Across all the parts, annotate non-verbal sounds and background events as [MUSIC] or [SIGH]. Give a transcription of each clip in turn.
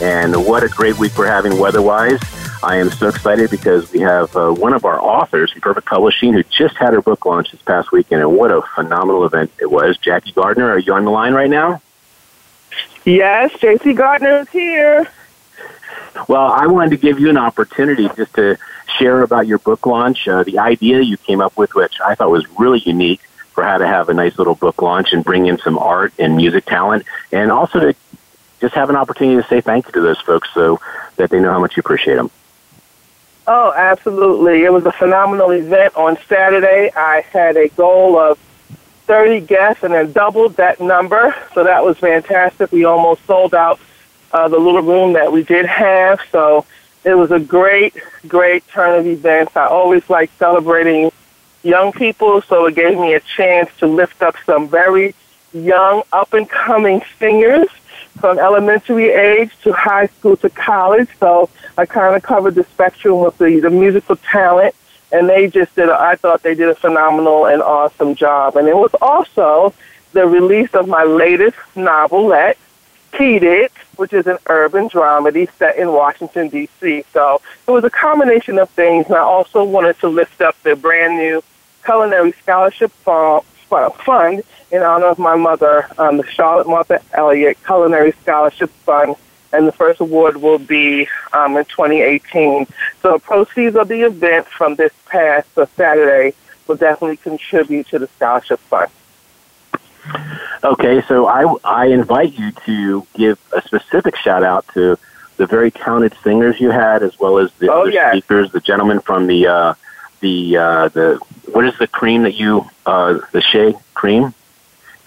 And what a great week we're having weather wise. I am so excited because we have uh, one of our authors from Perfect Publishing who just had her book launch this past weekend, and what a phenomenal event it was. Jackie Gardner, are you on the line right now? Yes, JC Gardner is here. Well, I wanted to give you an opportunity just to share about your book launch, uh, the idea you came up with, which I thought was really unique for how to have a nice little book launch and bring in some art and music talent, and also to just have an opportunity to say thank you to those folks so that they know how much you appreciate them. Oh, absolutely. It was a phenomenal event on Saturday. I had a goal of 30 guests and then doubled that number, so that was fantastic. We almost sold out uh, the little room that we did have, so it was a great, great turn of events. I always like celebrating young people, so it gave me a chance to lift up some very young, up and coming singers from elementary age to high school to college. So I kind of covered the spectrum with the, the musical talent, and they just did, a, I thought they did a phenomenal and awesome job. And it was also the release of my latest novelette, Heated, which is an urban dramedy set in Washington, D.C. So it was a combination of things, and I also wanted to lift up the brand new Culinary Scholarship uh, Fund in honor of my mother, um, the Charlotte Martha Elliott Culinary Scholarship Fund, and the first award will be um, in 2018. So the proceeds of the event from this past Saturday will definitely contribute to the scholarship fund. Okay, so I, I invite you to give a specific shout out to the very talented singers you had, as well as the oh, other yes. speakers, the gentleman from the uh, the uh, the what is the cream that you uh, the Shea cream?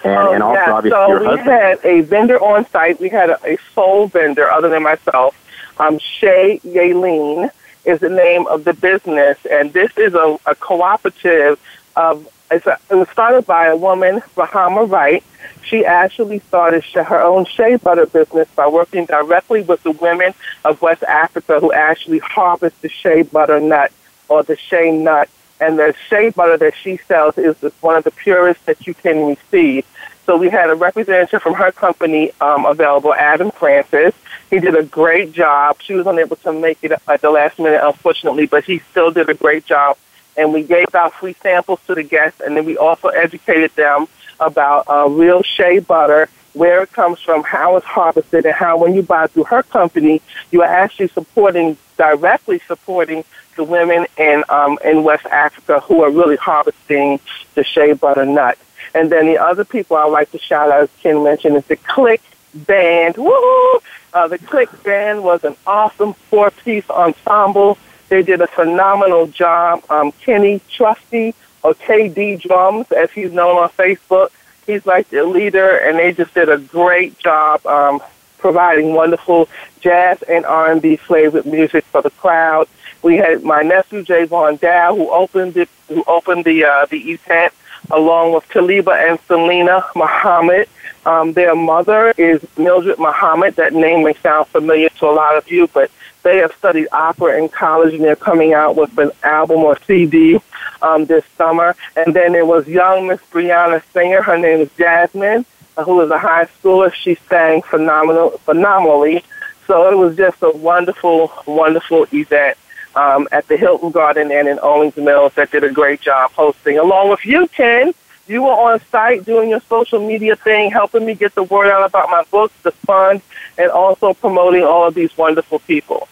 And, oh, and also yeah. obviously so your we husband. had a vendor on site. We had a, a sole vendor other than myself. Um, Shea Yeleen is the name of the business, and this is a, a cooperative of. It's a, it was started by a woman, Rahama Wright. She actually started her own shea butter business by working directly with the women of West Africa who actually harvest the shea butter nut or the shea nut and the shea butter that she sells is one of the purest that you can receive. So we had a representative from her company um, available, Adam Francis. He did a great job. She was unable to make it at the last minute, unfortunately, but he still did a great job. And we gave out free samples to the guests, and then we also educated them about uh, real shea butter, where it comes from, how it's harvested, and how when you buy through her company, you are actually supporting, directly supporting the women in um, in West Africa who are really harvesting the shea butter nut. And then the other people I like to shout out, as Ken mentioned, is the Click Band. Woo! Uh, the Click Band was an awesome four-piece ensemble. They did a phenomenal job. Um, Kenny Trusty, or KD Drums, as he's known on Facebook, he's like the leader, and they just did a great job um, providing wonderful jazz and R&B flavored music for the crowd. We had my nephew Javon Dow who opened it, who opened the uh, the event, along with Taliba and Selena Muhammad. Um, their mother is Mildred Muhammad. That name may sound familiar to a lot of you, but they have studied opera in college, and they're coming out with an album or CD um, this summer. And then there was young Miss Brianna Singer. Her name is Jasmine, uh, who is a high schooler. She sang phenomenal, phenomenally. So it was just a wonderful, wonderful event. Um, at the Hilton Garden Inn in Owings Mills that did a great job hosting. Along with you, Ken, you were on site doing your social media thing, helping me get the word out about my books, the fund, and also promoting all of these wonderful people.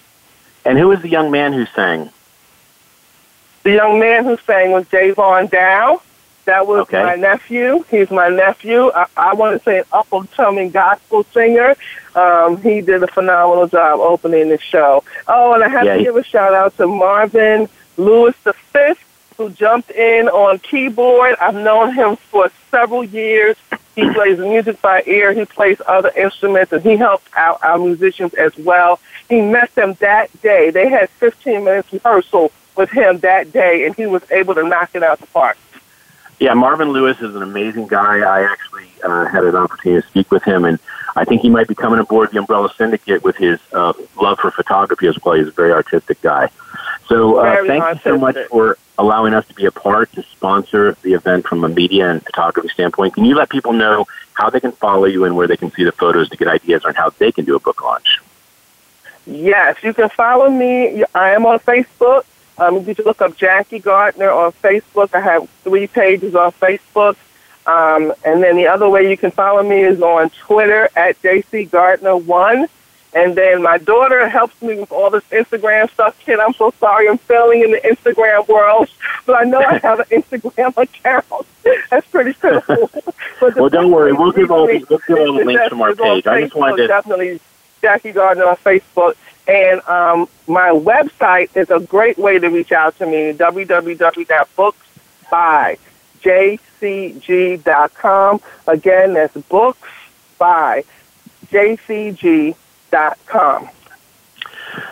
And who was the young man who sang? The young man who sang was Javon Dow. That was okay. my nephew. He's my nephew. I, I want to say an up and coming gospel singer. Um, he did a phenomenal job opening the show. Oh, and I have yeah, to give a shout out to Marvin Lewis the Fifth, who jumped in on keyboard. I've known him for several years. He plays music by ear. He plays other instruments, and he helped out our musicians as well. He met them that day. They had 15 minutes rehearsal with him that day, and he was able to knock it out the park. Yeah, Marvin Lewis is an amazing guy. I actually uh, had an opportunity to speak with him, and I think he might be coming aboard the Umbrella Syndicate with his uh, love for photography as well. He's a very artistic guy. So uh, thank you so much for allowing us to be a part to sponsor the event from a media and photography standpoint. Can you let people know how they can follow you and where they can see the photos to get ideas on how they can do a book launch? Yes, you can follow me. I am on Facebook. Um, you can look up Jackie Gardner on Facebook. I have three pages on Facebook. Um, and then the other way you can follow me is on Twitter at JC Gardner1. And then my daughter helps me with all this Instagram stuff. Kid, I'm so sorry I'm failing in the Instagram world, but I know I have an Instagram [LAUGHS] account. That's pretty cool. [LAUGHS] well, don't worry. We'll give all the, we'll give all the links from our page. I just wanted to definitely Jackie Gardner on Facebook. And um, my website is a great way to reach out to me, www.booksbyjcg.com. Again, that's booksbyjcg.com.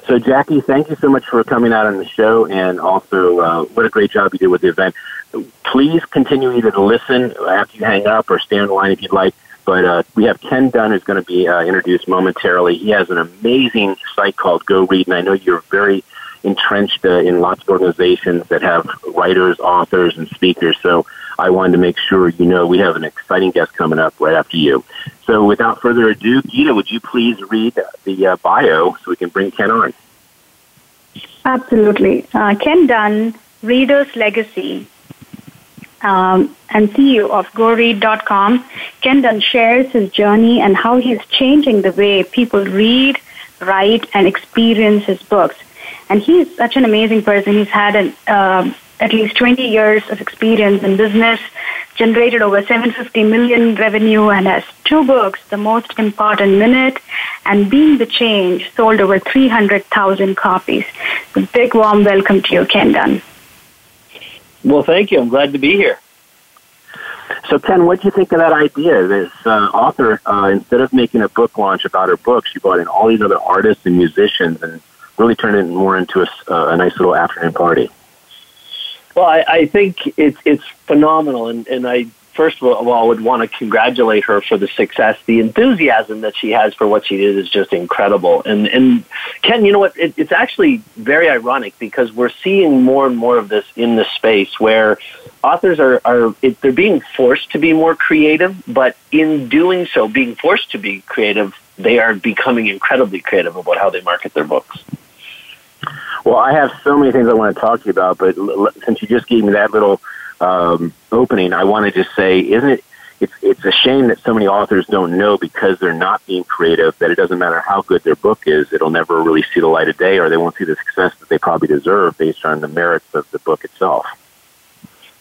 So, Jackie, thank you so much for coming out on the show, and also uh, what a great job you did with the event. Please continue either to listen after you hang up or stay on the line if you'd like but uh, we have Ken Dunn who's going to be uh, introduced momentarily. He has an amazing site called Go Read, and I know you're very entrenched uh, in lots of organizations that have writers, authors, and speakers. So I wanted to make sure you know we have an exciting guest coming up right after you. So without further ado, Geetha, would you please read the uh, bio so we can bring Ken on? Absolutely. Uh, Ken Dunn, Reader's Legacy um, and CEO of GoRead.com, Ken Dunn shares his journey and how he's changing the way people read, write, and experience his books. And he's such an amazing person. He's had an, uh, at least 20 years of experience in business, generated over 750 million revenue, and has two books, The Most Important Minute and Being the Change, sold over 300,000 copies. A big warm welcome to you, Ken Dunn. Well, thank you. I'm glad to be here. So, Ken, what do you think of that idea? This uh, author, uh, instead of making a book launch about her book, she brought in all these other artists and musicians and really turned it more into a, uh, a nice little afternoon party. Well, I, I think it's it's phenomenal, and, and I first of all would want to congratulate her for the success. The enthusiasm that she has for what she did is just incredible. And and Ken, you know what? It, it's actually very ironic because we're seeing more and more of this in the space where authors are are it, they're being forced to be more creative, but in doing so, being forced to be creative, they are becoming incredibly creative about how they market their books. Well, I have so many things I want to talk to you about, but since you just gave me that little um, opening, I want to just say, isn't it? It's it's a shame that so many authors don't know because they're not being creative that it doesn't matter how good their book is, it'll never really see the light of day, or they won't see the success that they probably deserve based on the merits of the book itself.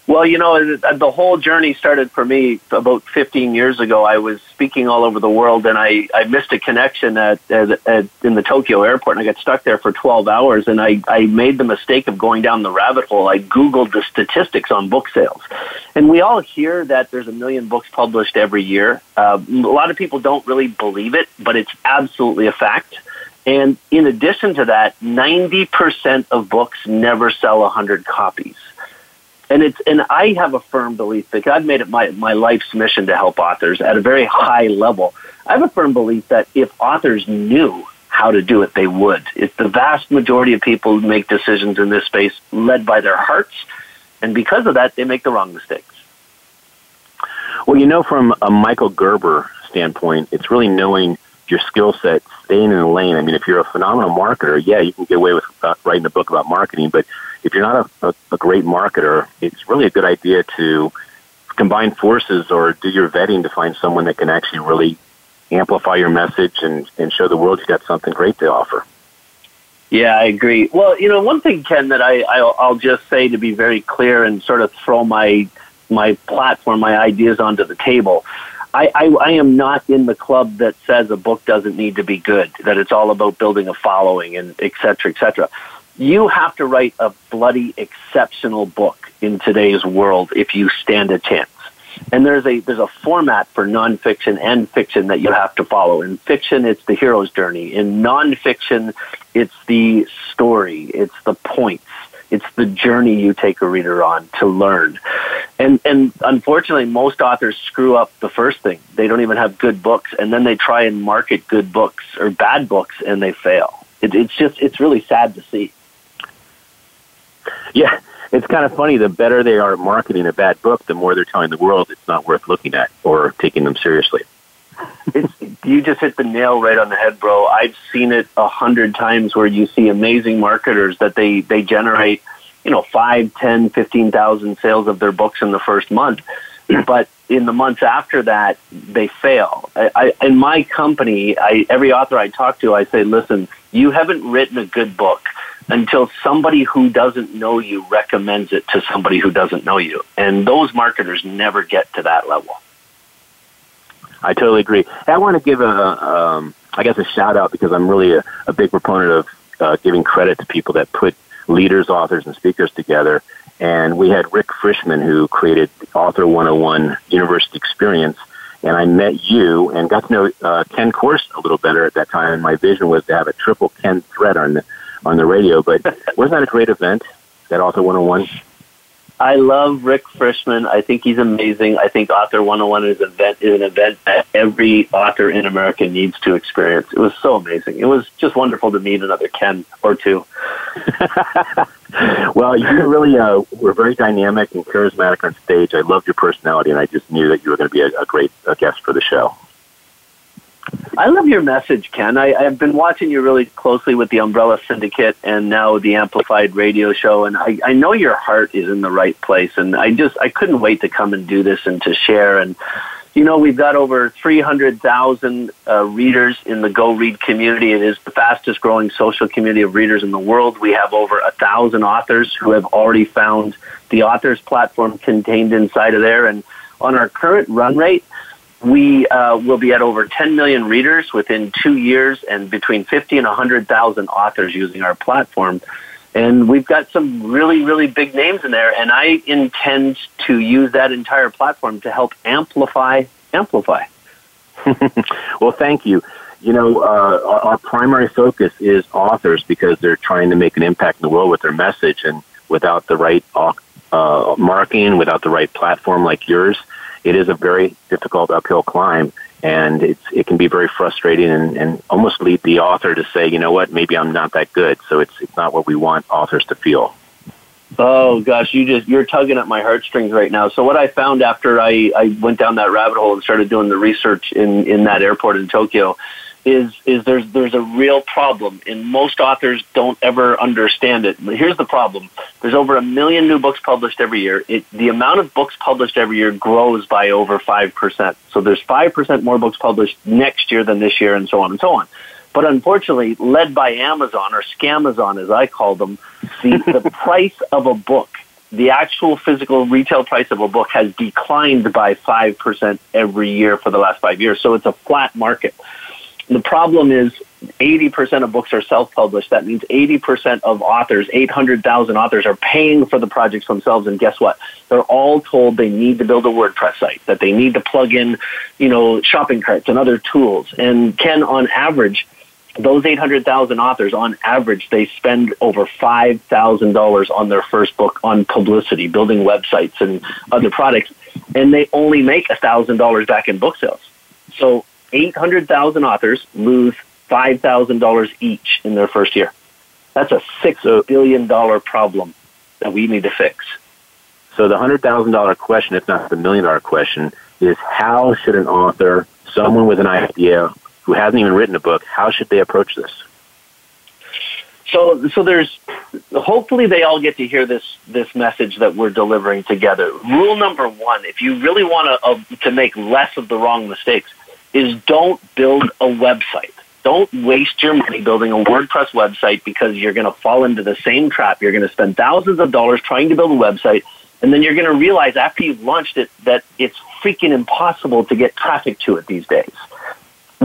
Well, you know, the whole journey started for me about 15 years ago. I was speaking all over the world, and I, I missed a connection at, at, at in the Tokyo airport, and I got stuck there for 12 hours. And I, I made the mistake of going down the rabbit hole. I Googled the statistics on book sales, and we all hear that there's a million books published every year. Uh, a lot of people don't really believe it, but it's absolutely a fact. And in addition to that, 90% of books never sell 100 copies and it's and I have a firm belief that I've made it my my life's mission to help authors at a very high level. I have a firm belief that if authors knew how to do it, they would. It's the vast majority of people who make decisions in this space led by their hearts, and because of that, they make the wrong mistakes. Well, you know, from a Michael Gerber standpoint, it's really knowing your skill set staying in the lane. I mean, if you're a phenomenal marketer, yeah, you can get away with uh, writing a book about marketing. But if you're not a, a, a great marketer, it's really a good idea to combine forces or do your vetting to find someone that can actually really amplify your message and, and show the world you've got something great to offer. Yeah, I agree. Well, you know, one thing, Ken, that I, I'll, I'll just say to be very clear and sort of throw my my platform, my ideas onto the table. I, I, I am not in the club that says a book doesn't need to be good, that it's all about building a following and et cetera, et cetera. You have to write a bloody exceptional book in today's world if you stand a chance. And there's a there's a format for nonfiction and fiction that you have to follow. In fiction, it's the hero's journey. In nonfiction, it's the story. It's the points. It's the journey you take a reader on to learn. And and unfortunately, most authors screw up the first thing. They don't even have good books, and then they try and market good books or bad books, and they fail. It, it's just it's really sad to see. Yeah, it's kind of funny. The better they are marketing a bad book, the more they're telling the world it's not worth looking at or taking them seriously. it's, you just hit the nail right on the head, bro. I've seen it a hundred times where you see amazing marketers that they they generate, you know, five, ten, fifteen thousand sales of their books in the first month, [CLEARS THROAT] but in the months after that they fail. I, I, in my company, I, every author I talk to, I say, listen, you haven't written a good book until somebody who doesn't know you recommends it to somebody who doesn't know you. And those marketers never get to that level. I totally agree. I want to give a, um, I guess, a shout out because I'm really a, a big proponent of uh, giving credit to people that put leaders, authors, and speakers together. And we had Rick Frishman who created Author 101 University Experience. And I met you and got to know uh, Ken Korst a little better at that time. And my vision was to have a triple Ken thread on the on the radio. But [LAUGHS] wasn't that a great event, that Author 101? I love Rick Frishman. I think he's amazing. I think Author 101 is, event, is an event that every author in America needs to experience. It was so amazing. It was just wonderful to meet another Ken or two. [LAUGHS] well, you really uh, were very dynamic and charismatic on stage. I loved your personality, and I just knew that you were going to be a, a great a guest for the show. I love your message, Ken. I, I've been watching you really closely with the Umbrella Syndicate and now the Amplified Radio Show, and I, I know your heart is in the right place. And I just I couldn't wait to come and do this and to share. And you know, we've got over 300,000 uh, readers in the Go Read community. It is the fastest growing social community of readers in the world. We have over a thousand authors who have already found the authors platform contained inside of there. And on our current run rate, we uh, will be at over 10 million readers within two years and between 50 and 100,000 authors using our platform. And we've got some really, really big names in there. And I intend to use that entire platform to help amplify, amplify. [LAUGHS] well, thank you. You know, uh, our, primary focus is authors because they're trying to make an impact in the world with their message. And without the right uh, marketing, without the right platform like yours, it is a very difficult uphill climb, and it's it can be very frustrating and, and almost lead the author to say, you know what, maybe I'm not that good. So it's it's not what we want authors to feel. Oh gosh, you just you're tugging at my heartstrings right now. So what I found after I, I went down that rabbit hole and started doing the research in, in that airport in Tokyo is is there's there's a real problem and most authors don't ever understand it. But here's the problem. There's over a million new books published every year. It, the amount of books published every year grows by over 5%. So there's 5% more books published next year than this year and so on and so on. But unfortunately, led by Amazon or Scamazon as I call them, the, the [LAUGHS] price of a book the actual physical retail price of a book has declined by 5% every year for the last five years. So it's a flat market. The problem is 80% of books are self-published. That means 80% of authors, 800,000 authors are paying for the projects themselves. And guess what? They're all told they need to build a WordPress site, that they need to plug in, you know, shopping carts and other tools. And Ken, on average, those 800,000 authors, on average, they spend over $5,000 on their first book on publicity, building websites and other products, and they only make $1,000 back in book sales. So 800,000 authors lose $5,000 each in their first year. That's a $6 billion problem that we need to fix. So the $100,000 question, if not the million dollar question, is how should an author, someone with an idea, who hasn't even written a book, how should they approach this? So, so there's hopefully they all get to hear this this message that we're delivering together. Rule number one: if you really want to uh, to make less of the wrong mistakes, is don't build a website. Don't waste your money building a WordPress website because you're going to fall into the same trap. You're going to spend thousands of dollars trying to build a website, and then you're going to realize after you've launched it that it's freaking impossible to get traffic to it these days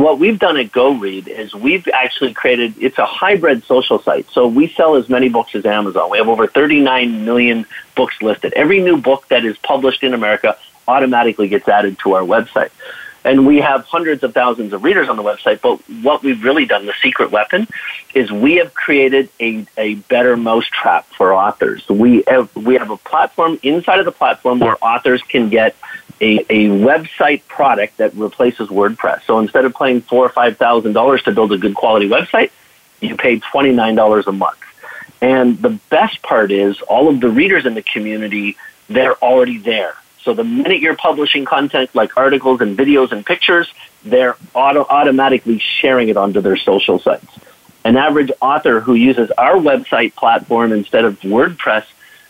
what we've done at GoRead is we've actually created it's a hybrid social site. So we sell as many books as Amazon. We have over 39 million books listed. Every new book that is published in America automatically gets added to our website. And we have hundreds of thousands of readers on the website, but what we've really done, the secret weapon, is we have created a, a better mousetrap for authors. We have, we have a platform inside of the platform where authors can get a, a website product that replaces WordPress. So instead of paying four or five thousand dollars to build a good quality website, you pay twenty nine dollars a month. And the best part is all of the readers in the community, they're already there. So the minute you're publishing content like articles and videos and pictures, they're auto- automatically sharing it onto their social sites. An average author who uses our website platform instead of WordPress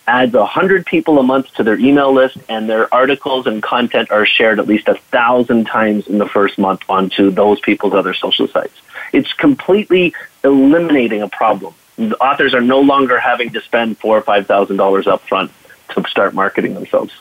adds 100 people a month to their email list, and their articles and content are shared at least a thousand times in the first month onto those people's other social sites. It's completely eliminating a problem. The authors are no longer having to spend four or five thousand dollars up front to start marketing themselves.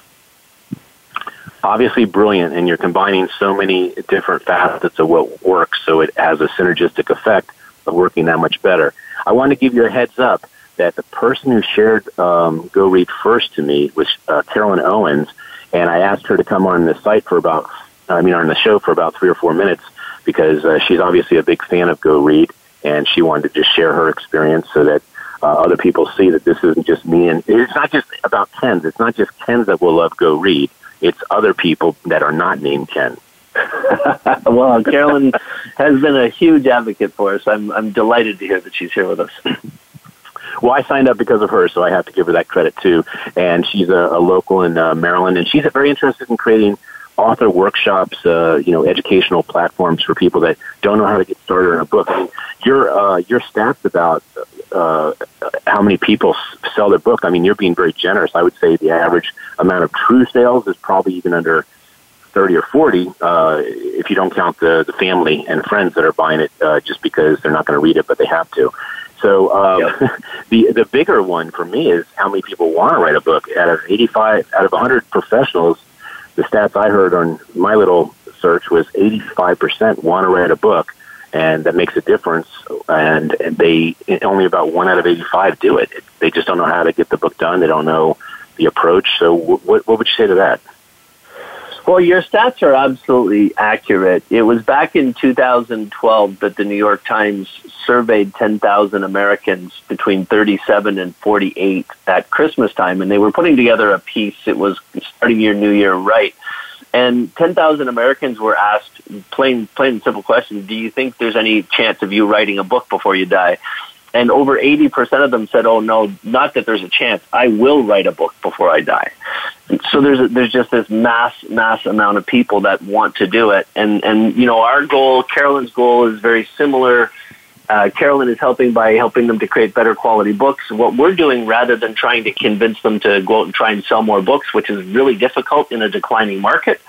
Obviously brilliant, and you're combining so many different facets of what works, so it has a synergistic effect of working that much better. I want to give you a heads up that the person who shared um, GoRead first to me was uh, Carolyn Owens, and I asked her to come on the site for about, I mean, on the show for about three or four minutes because uh, she's obviously a big fan of Go Read, and she wanted to just share her experience so that uh, other people see that this isn't just me, and it's not just about Kens. It's not just Kens that will love GoRead. It's other people that are not named Ken. [LAUGHS] well, Carolyn has been a huge advocate for us. I'm I'm delighted to hear that she's here with us. [CLEARS THROAT] Well, I signed up because of her, so I have to give her that credit too. And she's a, a local in uh, Maryland, and she's very interested in creating author workshops, uh, you know, educational platforms for people that don't know how to get started in a book. I mean, your uh, your stats about uh, how many people sell their book. I mean, you're being very generous. I would say the average amount of true sales is probably even under 30 or 40 uh, if you don't count the, the family and friends that are buying it uh, just because they're not going to read it, but they have to. So um, yep. [LAUGHS] the the bigger one for me is how many people want to write a book. Out of 85, out of 100 professionals, the stats I heard on my little search was 85% want to write a book, and that makes a difference. And they only about one out of 85 do it. They just don't know how to get the book done. They don't know the approach. So what what would you say to that? Well, your stats are absolutely accurate. It was back in 2012 that the New York Times surveyed 10,000 Americans between 37 and 48 at Christmas time, and they were putting together a piece. It was starting your new year right. And 10,000 Americans were asked plain, plain and simple question, do you think there's any chance of you writing a book before you die? And over 80% of them said, "Oh no, not that there's a chance. I will write a book before I die." so there's a, there's just this mass mass amount of people that want to do it, and and you know our goal, Carolyn's goal, is very similar. Uh, Carolyn is helping by helping them to create better quality books. What we're doing, rather than trying to convince them to go out and try and sell more books, which is really difficult in a declining market,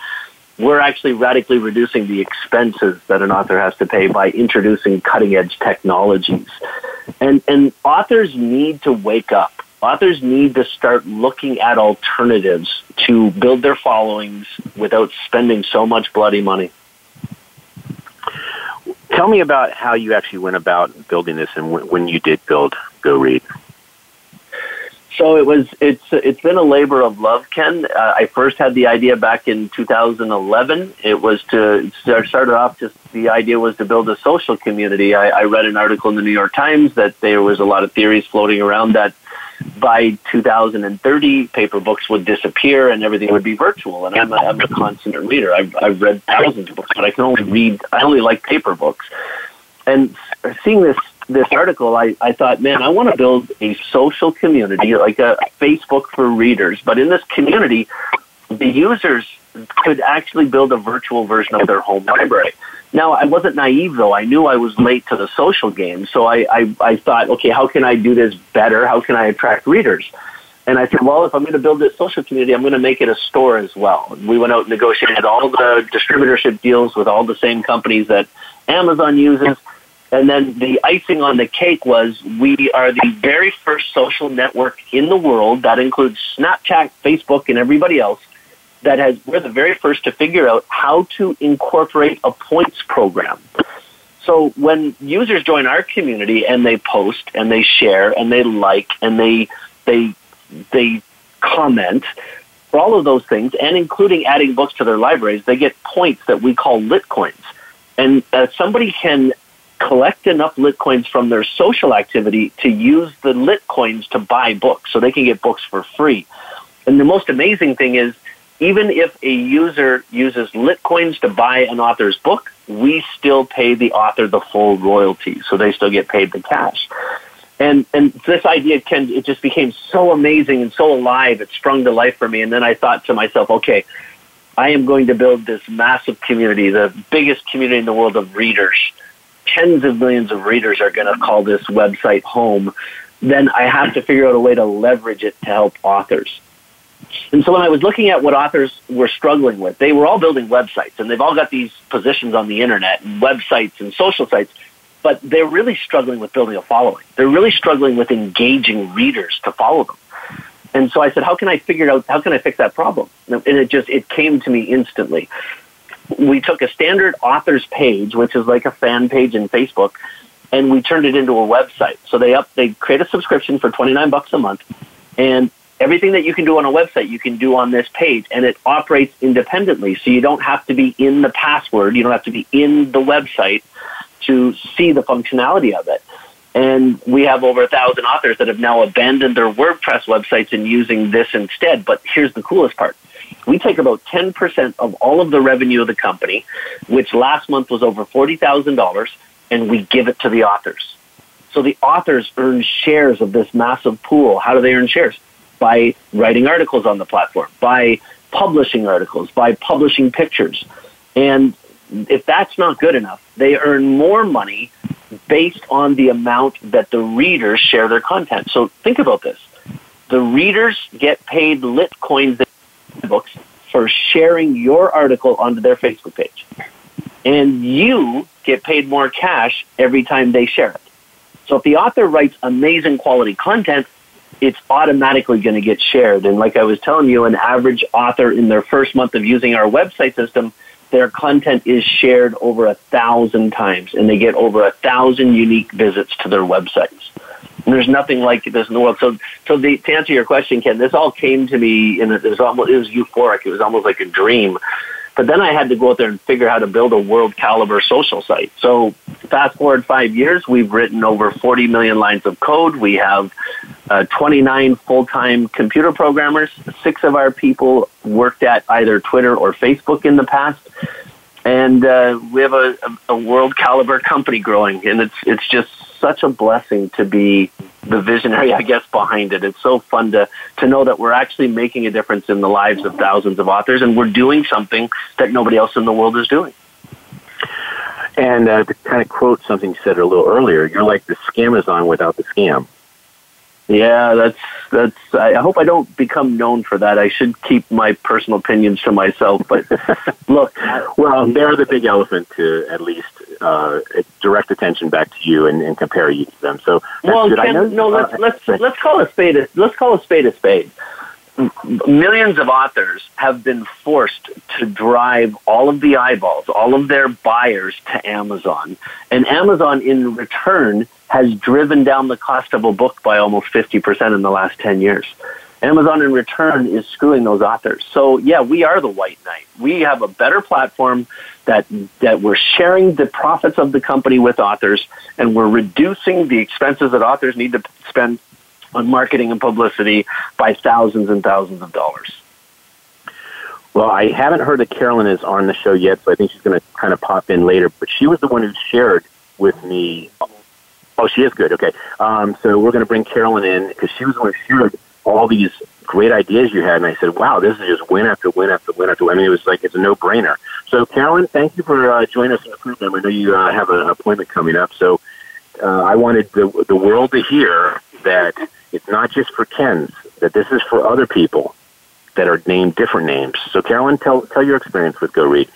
we're actually radically reducing the expenses that an author has to pay by introducing cutting edge technologies. And, and authors need to wake up. Authors need to start looking at alternatives to build their followings without spending so much bloody money. Tell me about how you actually went about building this and when you did build GoRead. So it was. It's it's been a labor of love, Ken. Uh, I first had the idea back in 2011. It was to start started off. Just the idea was to build a social community. I, I read an article in the New York Times that there was a lot of theories floating around that by 2030 paper books would disappear and everything would be virtual. And I'm a, I'm a constant reader. I've, I've read thousands of books, but I can only read. I only like paper books. And seeing this this article, I, I thought, man, I want to build a social community, like a Facebook for readers. But in this community, the users could actually build a virtual version of their home library. Now, I wasn't naive though. I knew I was late to the social game. So I, I, I thought, okay, how can I do this better? How can I attract readers? And I said, well, if I'm going to build this social community, I'm going to make it a store as well. We went out and negotiated all the distributorship deals with all the same companies that Amazon uses. And then the icing on the cake was we are the very first social network in the world that includes Snapchat, Facebook, and everybody else that has we're the very first to figure out how to incorporate a points program. So when users join our community and they post and they share and they like and they they they comment for all of those things and including adding books to their libraries, they get points that we call lit coins. And uh, somebody can collect enough lit coins from their social activity to use the lit coins to buy books so they can get books for free. And the most amazing thing is even if a user uses Litcoins to buy an author's book, we still pay the author the full royalty, so they still get paid the cash. And and this idea can it just became so amazing and so alive. It sprung to life for me, and then I thought to myself, okay, I am going to build this massive community, the biggest community in the world of readers. Tens of millions of readers are going to call this website home. Then I have to figure out a way to leverage it to help authors. And so when I was looking at what authors were struggling with, they were all building websites and they've all got these positions on the internet and websites and social sites, but they're really struggling with building a following. They're really struggling with engaging readers to follow them. And so I said, how can I figure out, how can I fix that problem? And it just, it came to me instantly. We took a standard author's page, which is like a fan page in Facebook, and we turned it into a website. So they up, they create a subscription for 29 bucks a month and everything that you can do on a website, you can do on this page, and it operates independently. So you don't have to be in the password, you don't have to be in the website to see the functionality of it. And we have over a thousand authors that have now abandoned their WordPress websites and using this instead. But here's the coolest part. We take about 10% of all of the revenue of the company, which last month was over $40,000, and we give it to the authors. So the authors earn shares of this massive pool. How do they earn shares? by writing articles on the platform, by publishing articles, by publishing pictures. And if that's not good enough, they earn more money based on the amount that the readers share their content. So think about this. The readers get paid lit coins in books for sharing your article onto their Facebook page. And you get paid more cash every time they share it. So if the author writes amazing quality content, it's automatically going to get shared. And like I was telling you, an average author in their first month of using our website system, their content is shared over a thousand times and they get over a thousand unique visits to their websites. There's nothing like this in the world. So, so the, to answer your question, Ken, this all came to me and it was almost, it was euphoric. It was almost like a dream. But then I had to go out there and figure out how to build a world caliber social site. So fast forward five years, we've written over 40 million lines of code. We have uh, 29 full-time computer programmers. Six of our people worked at either Twitter or Facebook in the past. And uh, we have a, a world caliber company growing, and it's it's just such a blessing to be the visionary, [LAUGHS] I guess, behind it. It's so fun to, to know that we're actually making a difference in the lives of thousands of authors and we're doing something that nobody else in the world is doing. And uh, to kind of quote something you said a little earlier, you're like the scamazon without the scam. Yeah, that's that's. I hope I don't become known for that. I should keep my personal opinions to myself. But [LAUGHS] look, well, they're the big elephant to at least uh, direct attention back to you and, and compare you to them. So well, Ken, no, let's let's [LAUGHS] let's call a spade a let's call a spade a spade. Millions of authors have been forced to drive all of the eyeballs, all of their buyers to Amazon, and Amazon in return has driven down the cost of a book by almost 50% in the last 10 years. Amazon in return is screwing those authors. So yeah, we are the white knight. We have a better platform that that we're sharing the profits of the company with authors and we're reducing the expenses that authors need to spend on marketing and publicity by thousands and thousands of dollars. Well, I haven't heard that Carolyn is on the show yet, so I think she's going to kind of pop in later. But she was the one who shared with me Oh, she is good. Okay. Um, so we're going to bring Carolyn in because she was the one who shared all these great ideas you had. And I said, wow, this is just win after win after win after win. I mean, it was like, it's a no brainer. So, Carolyn, thank you for uh, joining us in the program. I know you uh, have an appointment coming up. So, uh, I wanted the, the world to hear that it's not just for Ken's, that this is for other people that are named different names. So, Carolyn, tell, tell your experience with Go Read.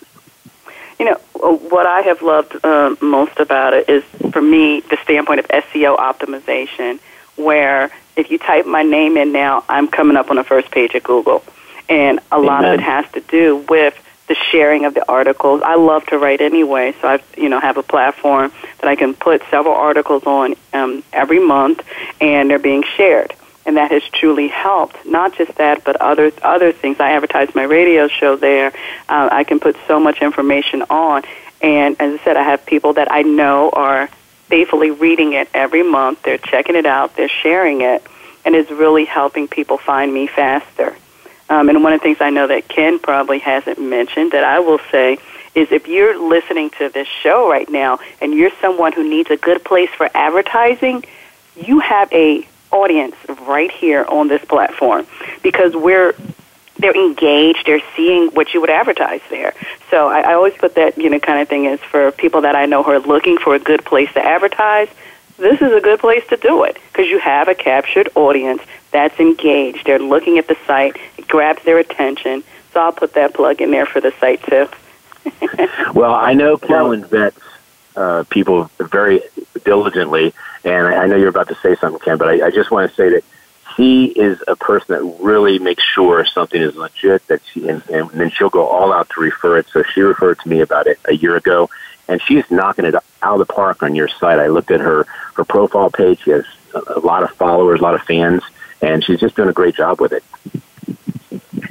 You know, what I have loved uh, most about it is, for me, the standpoint of SEO optimization, where if you type my name in now, I'm coming up on the first page of Google. And a Amen. lot of it has to do with the sharing of the articles. I love to write anyway, so I, you know, have a platform that I can put several articles on um, every month, and they're being shared and that has truly helped. Not just that, but other other things. I advertise my radio show there. Uh, I can put so much information on, and as I said, I have people that I know are faithfully reading it every month. They're checking it out. They're sharing it, and it's really helping people find me faster. Um, and one of the things I know that Ken probably hasn't mentioned that I will say is if you're listening to this show right now and you're someone who needs a good place for advertising, you have a audience right here on this platform because we're they're engaged, they're seeing what you would advertise there. So I, I always put that, you know, kind of thing is for people that I know who are looking for a good place to advertise, this is a good place to do it because you have a captured audience that's engaged. They're looking at the site, it grabs their attention. So I'll put that plug in there for the site too. [LAUGHS] well, I know Carolyn vets uh, people very diligently, and I, know you're about to say something, Ken, but I, I just want to say that she is a person that really makes sure something is legit. That she and, and then she'll go all out to refer it. So she referred to me about it a year ago, and she's knocking it out of the park on your site. I looked at her her profile page. She has a, a lot of followers, a lot of fans, and she's just doing a great job with it.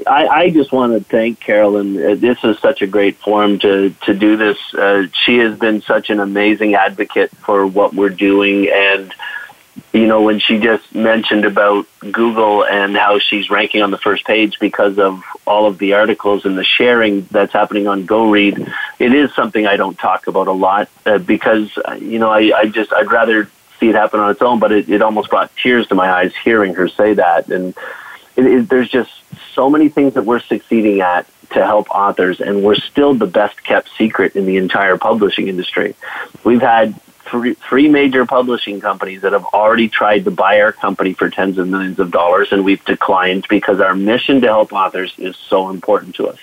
I, I just want to thank Carolyn. Uh, this is such a great forum to to do this. Uh, she has been such an amazing advocate for what we're doing, and you know when she just mentioned about Google and how she's ranking on the first page because of all of the articles and the sharing that's happening on Go Read, it is something I don't talk about a lot uh, because uh, you know I, I just I'd rather see it happen on its own, but it, it almost brought tears to my eyes hearing her say that and it, it, there's just so many things that we're succeeding at to help authors, and we're still the best kept secret in the entire publishing industry. We've had three, three major publishing companies that have already tried to buy our company for tens of millions of dollars, and we've declined because our mission to help authors is so important to us.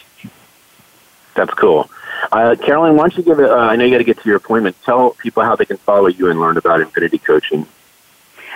That's cool. Uh, Carolyn, why don't you give it? Uh, I know you got to get to your appointment. Tell people how they can follow you and learn about Infinity Coaching.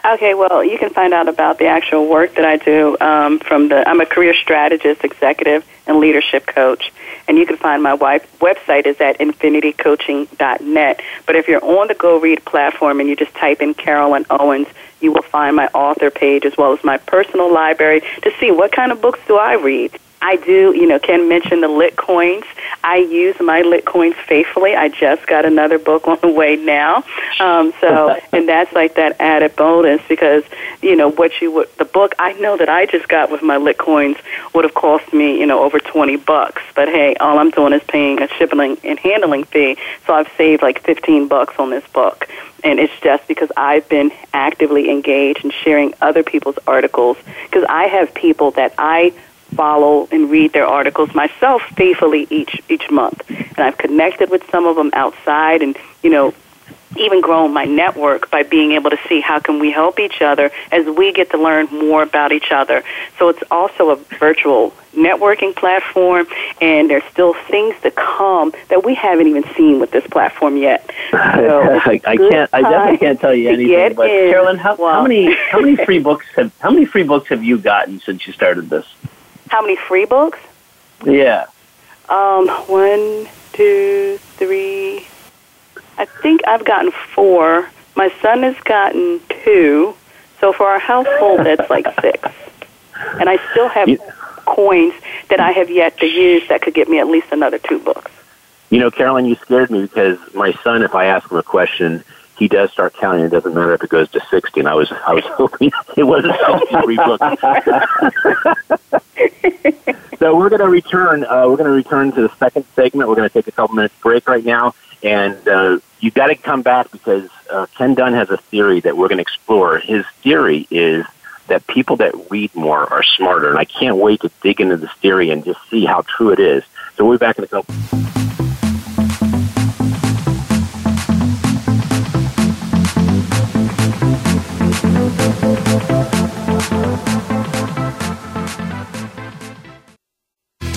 Okay, well, you can find out about the actual work that I do um, from the. I'm a career strategist, executive, and leadership coach, and you can find my wife, website is at infinitycoaching.net. But if you're on the Go Read platform and you just type in Carolyn Owens, you will find my author page as well as my personal library to see what kind of books do I read. I do, you know, Ken mentioned the lit coins. I use my lit coins faithfully. I just got another book [LAUGHS] on the way now. Um, so, [LAUGHS] and that's like that added bonus because, you know, what you would, the book I know that I just got with my lit coins would have cost me, you know, over 20 bucks. But hey, all I'm doing is paying a shipping and handling fee. So I've saved like 15 bucks on this book and it's just because I've been actively engaged in sharing other people's articles because I have people that I follow and read their articles myself faithfully each each month. And I've connected with some of them outside and, you know, even grown my network by being able to see how can we help each other as we get to learn more about each other. So it's also a virtual networking platform and there's still things to come that we haven't even seen with this platform yet. [LAUGHS] So I, I can't I definitely can't tell you anything. But in. Carolyn, how, well, how many how many [LAUGHS] free books have how many free books have you gotten since you started this? How many free books? Yeah. Um, one, two, three. I think I've gotten four. My son has gotten two. So for our household, that's like [LAUGHS] six. And I still have you, coins that I have yet to use that could get me at least another two books. You know, Carolyn, you scared me because my son, if I ask him a question, he does start counting. It doesn't matter if it goes to sixty. And I was I was [LAUGHS] hoping it wasn't sixty books. [LAUGHS] so we're going to return. Uh, we're going to return to the second segment. We're going to take a couple minutes break right now, and uh, you've got to come back because uh, Ken Dunn has a theory that we're going to explore. His theory is that people that read more are smarter, and I can't wait to dig into this theory and just see how true it is. So we'll be back in a couple.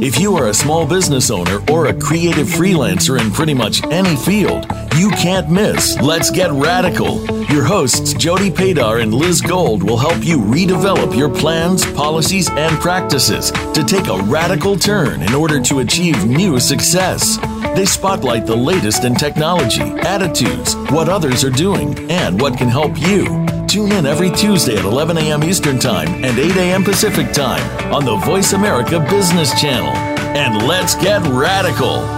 If you are a small business owner or a creative freelancer in pretty much any field, you can't miss Let's Get Radical. Your hosts, Jody Padar and Liz Gold, will help you redevelop your plans, policies, and practices to take a radical turn in order to achieve new success. They spotlight the latest in technology, attitudes, what others are doing, and what can help you. Tune in every Tuesday at 11 a.m. Eastern Time and 8 a.m. Pacific Time on the Voice America Business Channel. And let's get radical.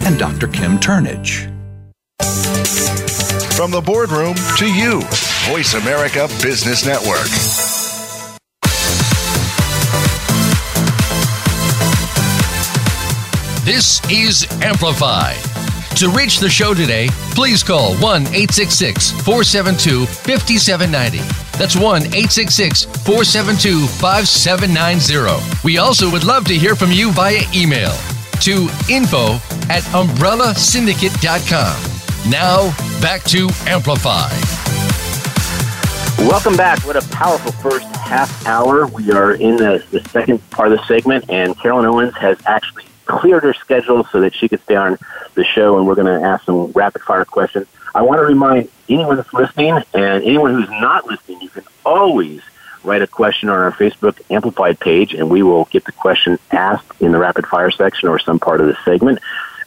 and Dr. Kim Turnage. From the boardroom to you, Voice America Business Network. This is Amplified. To reach the show today, please call 1 866 472 5790. That's 1 866 472 5790. We also would love to hear from you via email to info at umbrellasyndicate.com. Now, back to Amplify. Welcome back. What a powerful first half hour. We are in the, the second part of the segment, and Carolyn Owens has actually cleared her schedule so that she could stay on the show, and we're going to ask some rapid fire questions. I want to remind anyone that's listening and anyone who's not listening, you can always write a question on our Facebook Amplified page, and we will get the question asked in the rapid fire section or some part of the segment.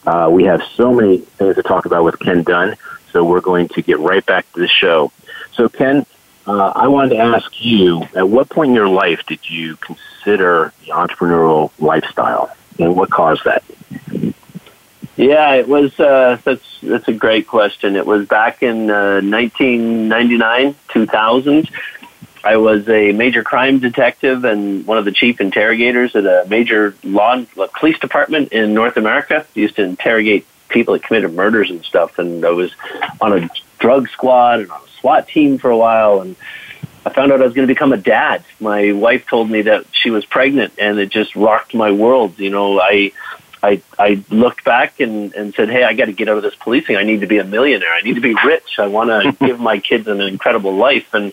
Uh, we have so many things to talk about with Ken Dunn, so we're going to get right back to the show. So, Ken, uh, I wanted to ask you at what point in your life did you consider the entrepreneurial lifestyle? and what caused that? Yeah, it was. Uh, that's that's a great question. It was back in uh, 1999, 2000. I was a major crime detective and one of the chief interrogators at a major law police department in North America. I used to interrogate people that committed murders and stuff. And I was on a drug squad and on a SWAT team for a while. And I found out I was going to become a dad. My wife told me that she was pregnant, and it just rocked my world. You know, I. I I looked back and, and said, "Hey, I got to get out of this policing. I need to be a millionaire. I need to be rich. I want to [LAUGHS] give my kids an incredible life." And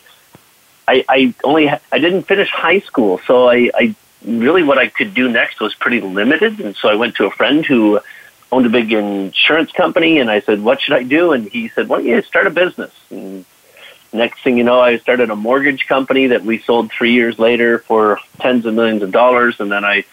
I, I only I didn't finish high school, so I, I really what I could do next was pretty limited. And so I went to a friend who owned a big insurance company, and I said, "What should I do?" And he said, "Why don't you start a business?" And next thing you know, I started a mortgage company that we sold three years later for tens of millions of dollars. And then I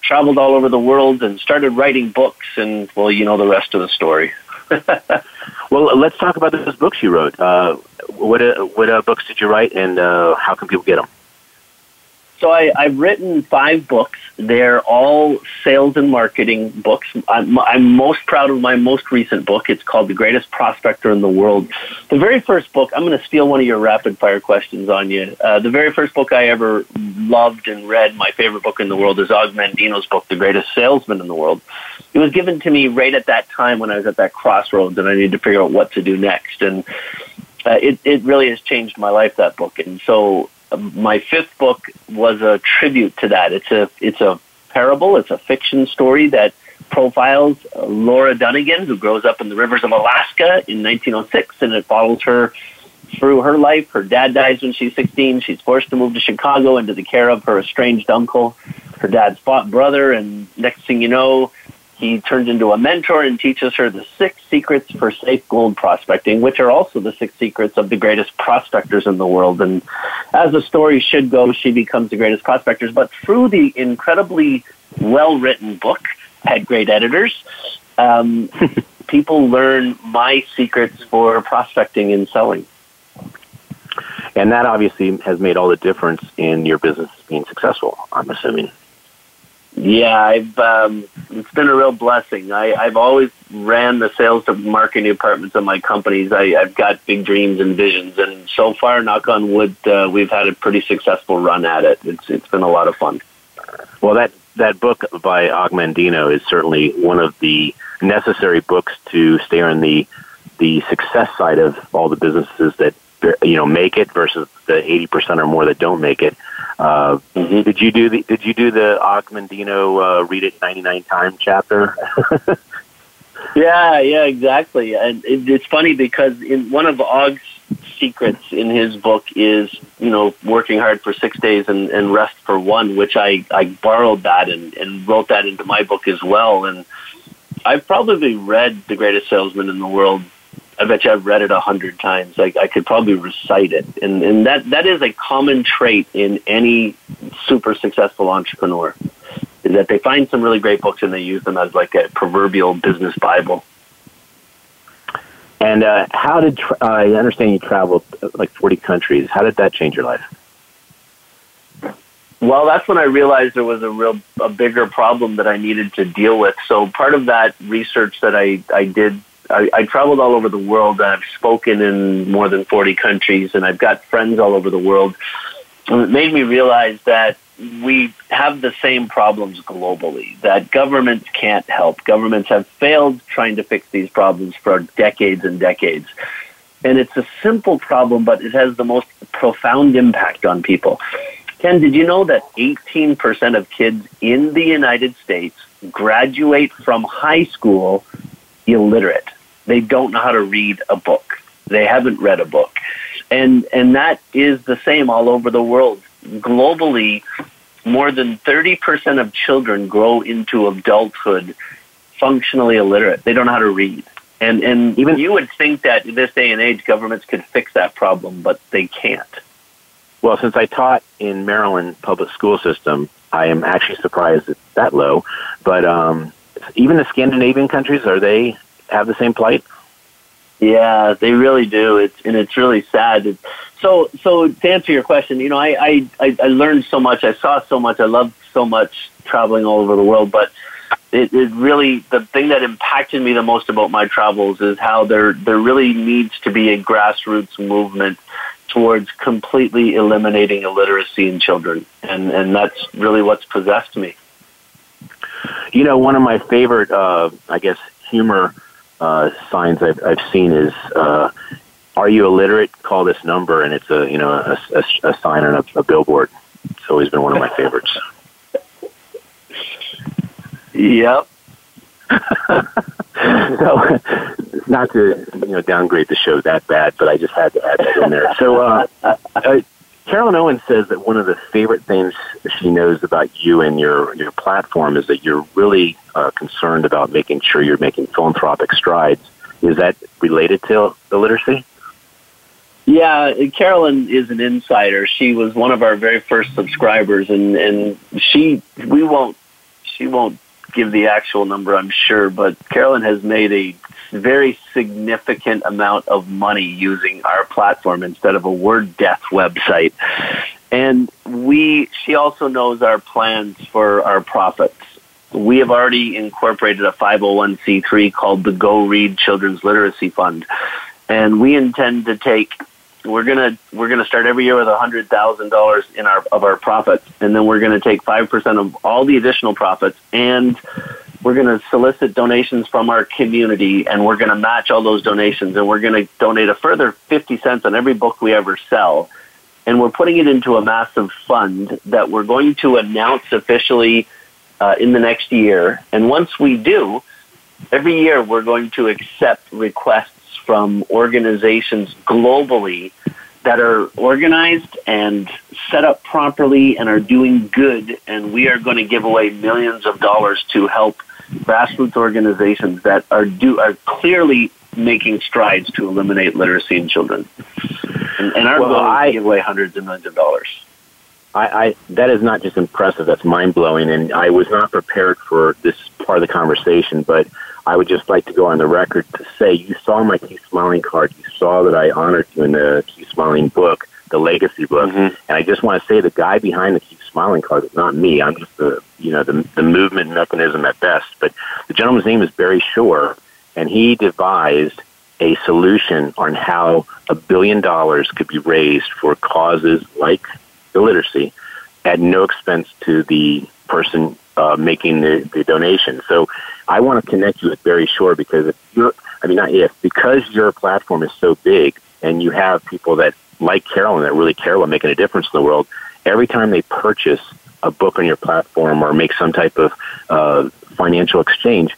traveled all over the world and started writing books. And, well, you know the rest of the story. [LAUGHS] well, let's talk about those books you wrote. Uh, what uh, what uh, books did you write, and uh, how can people get them? So I, I've written five books. They're all sales and marketing books. I'm, I'm most proud of my most recent book. It's called The Greatest Prospector in the World. The very first book, I'm going to steal one of your rapid fire questions on you. Uh, the very first book I ever loved and read, my favorite book in the world, is Og Mandino's book, The Greatest Salesman in the World. It was given to me right at that time when I was at that crossroads and I needed to figure out what to do next. And uh, it, it really has changed my life, that book. And so my fifth book was a tribute to that. It's a it's a parable. It's a fiction story that profiles uh, Laura Dunnigan, who grows up in the rivers of Alaska in 1906, and it follows her through her life. Her dad dies when she's 16. She's forced to move to Chicago into the care of her estranged uncle, her dad's fought brother, and next thing you know, he turns into a mentor and teaches her the six secrets for safe gold prospecting, which are also the six secrets of the greatest prospectors in the world. And as the story should go, she becomes the greatest prospectors. But through the incredibly well written book, had great editors, um, [LAUGHS] people learn my secrets for prospecting and selling. And that obviously has made all the difference in your business being successful, I'm assuming. Yeah, I've um, it's been a real blessing. I, I've always ran the sales and marketing departments of my companies. I, I've got big dreams and visions, and so far, knock on wood, uh, we've had a pretty successful run at it. It's it's been a lot of fun. Well, that that book by Og Mandino is certainly one of the necessary books to stay on the the success side of all the businesses that you know make it versus the eighty percent or more that don't make it. Uh, mm-hmm. Did you do the Did you do the Og Mandino uh, read it ninety nine times chapter? [LAUGHS] yeah, yeah, exactly. And it, it's funny because in one of Og's secrets in his book is you know working hard for six days and, and rest for one, which I I borrowed that and, and wrote that into my book as well. And I've probably read The Greatest Salesman in the World I bet you I've read it a hundred times. Like I could probably recite it, and and that that is a common trait in any super successful entrepreneur, is that they find some really great books and they use them as like a proverbial business bible. And uh, how did tra- uh, I understand you traveled uh, like forty countries? How did that change your life? Well, that's when I realized there was a real a bigger problem that I needed to deal with. So part of that research that I I did I, I traveled all over the world. I've spoken in more than 40 countries, and I've got friends all over the world. And it made me realize that we have the same problems globally, that governments can't help. Governments have failed trying to fix these problems for decades and decades. And it's a simple problem, but it has the most profound impact on people. Ken, did you know that 18% of kids in the United States graduate from high school illiterate? They don't know how to read a book. They haven't read a book. And, and that is the same all over the world. Globally, more than 30% of children grow into adulthood functionally illiterate. They don't know how to read. And, and even you would think that in this day and age, governments could fix that problem, but they can't. Well, since I taught in Maryland public school system, I am actually surprised it's that low. But um, even the Scandinavian countries, are they have the same plight? Yeah, they really do. It's and it's really sad. It's, so, so to answer your question, you know, I, I I learned so much. I saw so much. I loved so much traveling all over the world. But it, it really the thing that impacted me the most about my travels is how there there really needs to be a grassroots movement towards completely eliminating illiteracy in children, and and that's really what's possessed me. You know, one of my favorite, uh, I guess, humor uh, signs I've, I've seen is uh, "Are you illiterate? Call this number," and it's a you know a, a, a sign on a, a billboard. It's always been one of my favorites. Yep. [LAUGHS] so, not to you know downgrade the show that bad, but I just had to add that in there. So, uh, uh, Carolyn Owens says that one of the favorite things she knows about you and your your platform is that you're really uh, concerned about making sure you're making philanthropic strides. Is that related to the literacy? Yeah, Carolyn is an insider. She was one of our very first subscribers, and and she we won't she won't give the actual number, I'm sure, but Carolyn has made a very significant amount of money using our platform instead of a word death website. And we, she also knows our plans for our profits. We have already incorporated a 501c3 called the Go Read Children's Literacy Fund. And we intend to take we're gonna we're gonna start every year with a hundred thousand dollars in our of our profits, and then we're gonna take five percent of all the additional profits, and we're gonna solicit donations from our community, and we're gonna match all those donations, and we're gonna donate a further fifty cents on every book we ever sell, and we're putting it into a massive fund that we're going to announce officially uh, in the next year, and once we do, every year we're going to accept requests from organizations globally that are organized and set up properly and are doing good and we are going to give away millions of dollars to help grassroots organizations that are do are clearly making strides to eliminate literacy in children. And, and our Well, goal is I- to give away hundreds of millions of dollars. I, I that is not just impressive. That's mind blowing, and I was not prepared for this part of the conversation. But I would just like to go on the record to say you saw my Keep Smiling card. You saw that I honored you in the Keep Smiling book, the Legacy book, and I just want to say the guy behind the Keep Smiling card is not me. I'm just the you know the the movement mechanism at best. But the gentleman's name is Barry Shore, and he devised a solution on how a billion dollars could be raised for causes like illiteracy at no expense to the person uh, making the, the donation. So I want to connect you with Barry Shore because if you're, I mean, not if, because your platform is so big and you have people that like Carolyn that really care about making a difference in the world, every time they purchase a book on your platform or make some type of uh, financial exchange,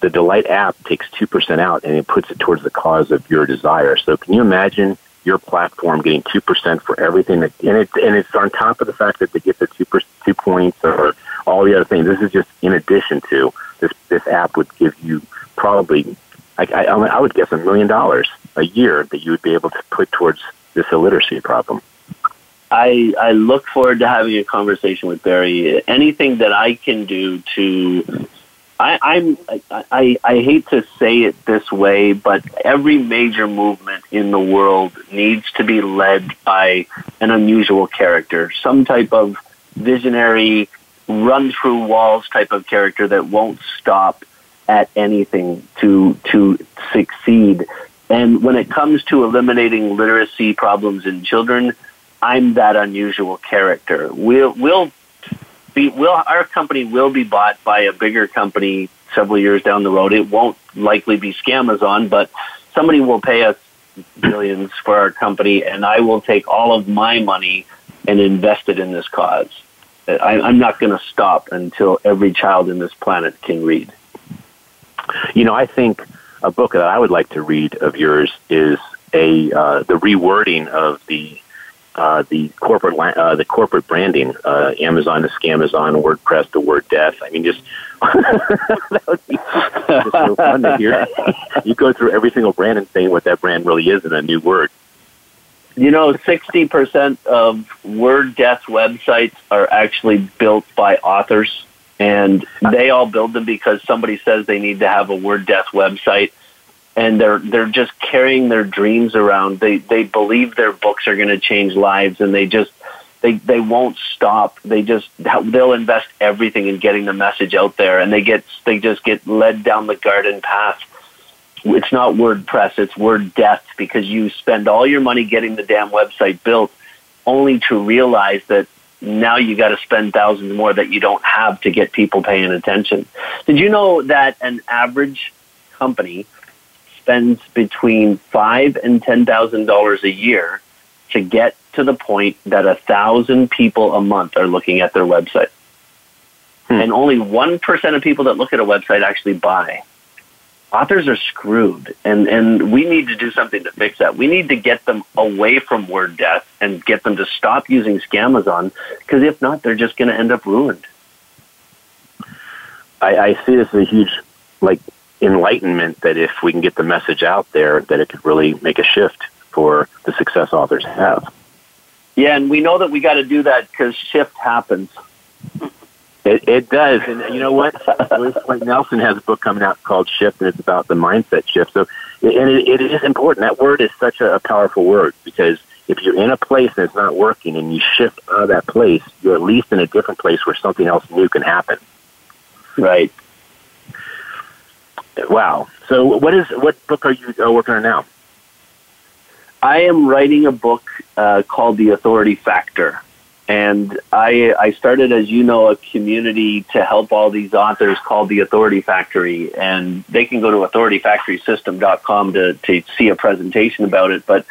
the Delight app takes 2% out and it puts it towards the cause of your desire. So can you imagine your platform getting 2% for everything that, and it's, and it's on top of the fact that they get the 2, per, two points or all the other things. This is just in addition to this, this app would give you probably, I, I, I would guess a million dollars a year that you would be able to put towards this illiteracy problem. I, I look forward to having a conversation with Barry. Anything that I can do to, I, I'm, I, I, I hate to say it this way, but every major movement in the world needs to be led by an unusual character, some type of visionary, run through walls type of character that won't stop at anything to to succeed. And when it comes to eliminating literacy problems in children, I'm that unusual character. We'll we'll be will our company will be bought by a bigger company several years down the road. It won't likely be Scamazon, but somebody will pay us billions for our company, and I will take all of my money and invest it in this cause. I, I'm not going to stop until every child in this planet can read. You know, I think a book that I would like to read of yours is a uh, the rewording of the uh, the corporate uh, the corporate branding, uh, Amazon to Scamazon, WordPress to Word Death. I mean, just that would be just so fun to hear. you go through every single brand and saying what that brand really is in a new word. You know, 60% of Word Death websites are actually built by authors, and they all build them because somebody says they need to have a Word Death website, and they're they're just carrying their dreams around. They they believe their books are going to change lives, and they just they they won't stop. They just they'll invest everything in getting the message out there, and they get they just get led down the garden path it's not WordPress, it's Word Death because you spend all your money getting the damn website built only to realize that now you got to spend thousands more that you don't have to get people paying attention. Did you know that an average company spends between five and ten thousand dollars a year to get to the point that a thousand people a month are looking at their website? Hmm. And only 1% of people that look at a website actually buy authors are screwed and and we need to do something to fix that. We need to get them away from word death and get them to stop using scamazon because if not they're just going to end up ruined. I, I see this as a huge like enlightenment that if we can get the message out there, that it could really make a shift for the success authors have. yeah and we know that we got to do that because shift happens It, it does, and you know what? Joyce Nelson has a book coming out called Shift, and it's about the mindset shift. So, and it, it is important. That word is such a, a powerful word because if you're in a place and it's not working, and you shift out of that place, you're at least in a different place where something else new can happen. Right. Wow. So, what is what book are you uh, working on now? I am writing a book uh, called The Authority Factor. And I, I started, as you know, a community to help all these authors called the Authority Factory. And they can go to authorityfactorysystem.com to, to see a presentation about it. But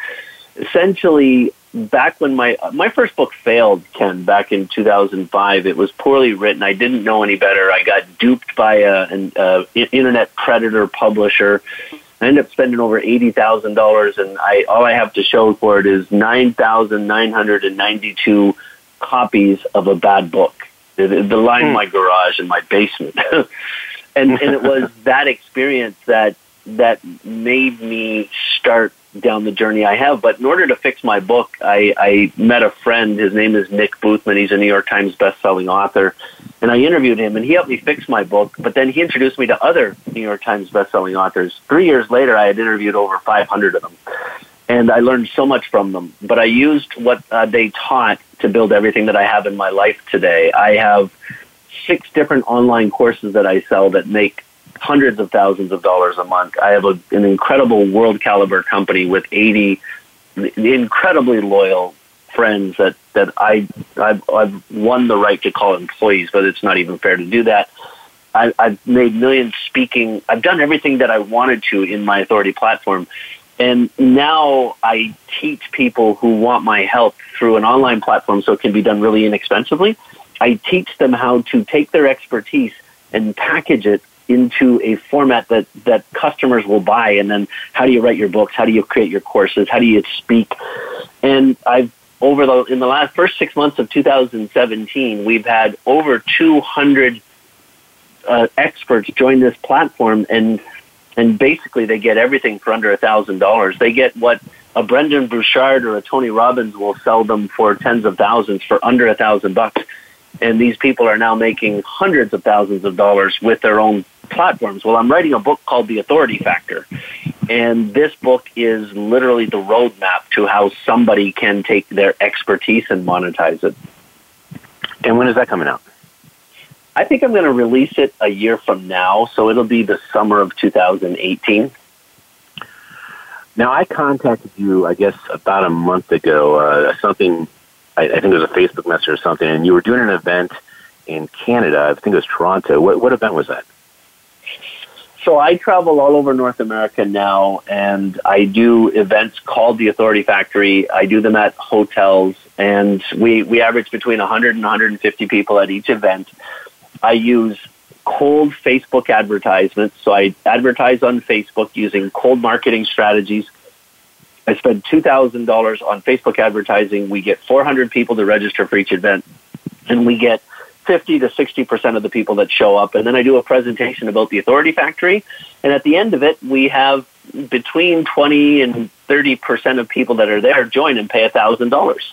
essentially, back when my my first book failed, Ken, back in 2005, it was poorly written. I didn't know any better. I got duped by a, an a internet predator publisher. I ended up spending over eighty thousand dollars, and I all I have to show for it is nine thousand nine hundred and ninety-two copies of a bad book. They, they line hmm. my garage and my basement. [LAUGHS] and and it was [LAUGHS] that experience that that made me start down the journey I have. But in order to fix my book, I, I met a friend. His name is Nick Boothman. He's a New York Times best-selling author, and I interviewed him, and he helped me fix my book. But then he introduced me to other New York Times best-selling authors. Three years later, I had interviewed over 500 of them, and I learned so much from them. But I used what uh, they taught to build everything that I have in my life today. I have six different online courses that I sell that make hundreds of thousands of dollars a month. I have a, an incredible world caliber company with 80 incredibly loyal friends that, that I, I've, I've won the right to call employees, but it's not even fair to do that. I, I've made millions speaking. I've done everything that I wanted to in my authority platform. And now I teach people who want my help through an online platform so it can be done really inexpensively. I teach them how to take their expertise and package it into a format that, that customers will buy. And then how do you write your books? How do you create your courses? How do you speak? And I've over the in the last first six months of 2017, we've had over 200 uh, experts join this platform, and and basically they get everything for under a thousand dollars. They get what a Brendon Burchard or a Tony Robbins will sell them for tens of thousands for under a thousand bucks. And these people are now making hundreds of thousands of dollars with their own platforms. Well, I'm writing a book called The Authority Factor. And this book is literally the roadmap to how somebody can take their expertise and monetize it. And when is that coming out? I think I'm going to release it a year from now, so it'll be the summer of 2018. Now, I contacted you, I guess, about a month ago. Uh, something, I, I think it was a Facebook message or something, and you were doing an event in Canada. I think it was Toronto. What, what event was that? So I travel all over North America now, and I do events called the Authority Factory. I do them at hotels, and we, we average between 100 and 150 people at each event. I use cold Facebook advertisements. So I advertise on Facebook using cold marketing strategies. I spend $2,000 on Facebook advertising. We get 400 people to register for each event, and we get 50 to 60% of the people that show up. And then I do a presentation about the Authority Factory. And at the end of it, we have between 20 and 30% of people that are there join and pay $1,000.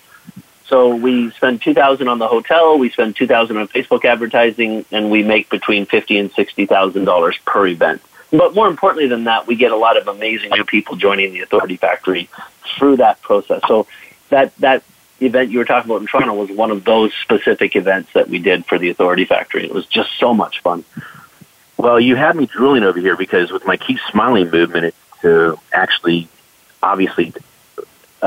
So we spend 2000 on the hotel, we spend 2000 on Facebook advertising, and we make between 50 and $60,000 per event. But more importantly than that, we get a lot of amazing new people joining the Authority Factory through that process. So that, that event you were talking about in Toronto was one of those specific events that we did for the Authority Factory. It was just so much fun. Well, you had me drooling over here because with my Keep Smiling movement, it's to actually, obviously,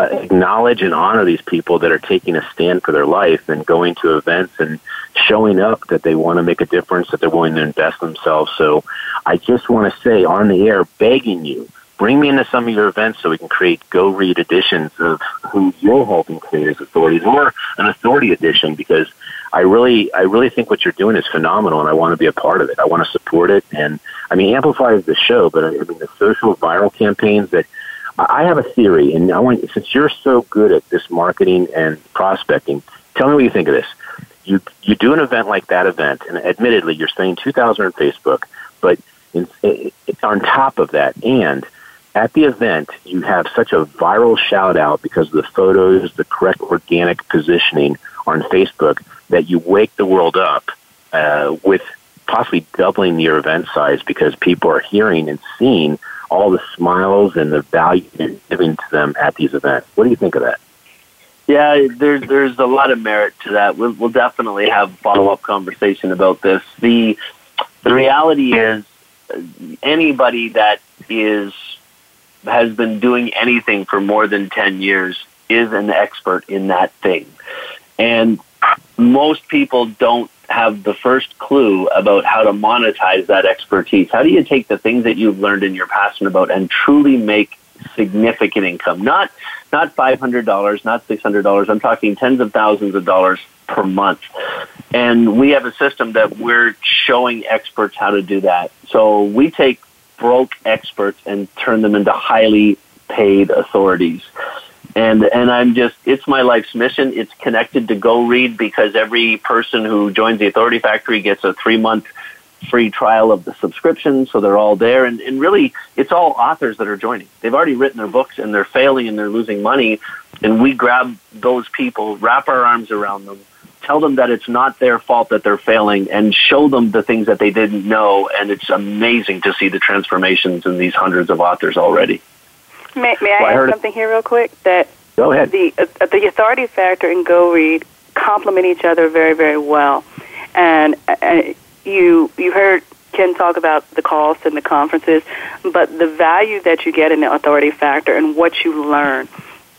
uh, acknowledge and honor these people that are taking a stand for their life and going to events and showing up that they want to make a difference, that they're willing to invest themselves. So I just want to say on the air, begging you, bring me into some of your events so we can create go read editions of who you're helping create as authorities or an authority edition because I really I really think what you're doing is phenomenal and I want to be a part of it. I want to support it and I mean amplify the show, but I mean the social viral campaigns that I have a theory and I want since you're so good at this marketing and prospecting, tell me what you think of this. You you do an event like that event and admittedly you're saying 2000 on Facebook, but in, on top of that and at the event, you have such a viral shout out because of the photos, the correct organic positioning on Facebook that you wake the world up uh, with possibly doubling your event size because people are hearing and seeing all the smiles and the value giving to them at these events. What do you think of that? Yeah, there's there's a lot of merit to that. We'll, we'll definitely have follow up conversation about this. The the reality is anybody that is has been doing anything for more than 10 years is an expert in that thing. And most people don't have the first clue about how to monetize that expertise. How do you take the things that you've learned and you're passionate about and truly make significant income? Not not $500, not $600. I'm talking tens of thousands of dollars per month. And we have a system that we're showing experts how to do that. So we take broke experts and turn them into highly paid authorities. And and I'm just it's my life's mission. It's connected to Go Read because every person who joins the Authority Factory gets a three month free trial of the subscription, so they're all there. And, and really, it's all authors that are joining. They've already written their books and they're failing and they're losing money. And we grab those people, wrap our arms around them, tell them that it's not their fault that they're failing, and show them the things that they didn't know. And it's amazing to see the transformations in these hundreds of authors already. May, may I Well, I add something here, real quick? That Go ahead. the uh, the authority factor and Go Read complement each other very, very well. And uh, you you heard Ken talk about the cost and the conferences, but the value that you get in the authority factor and what you learn.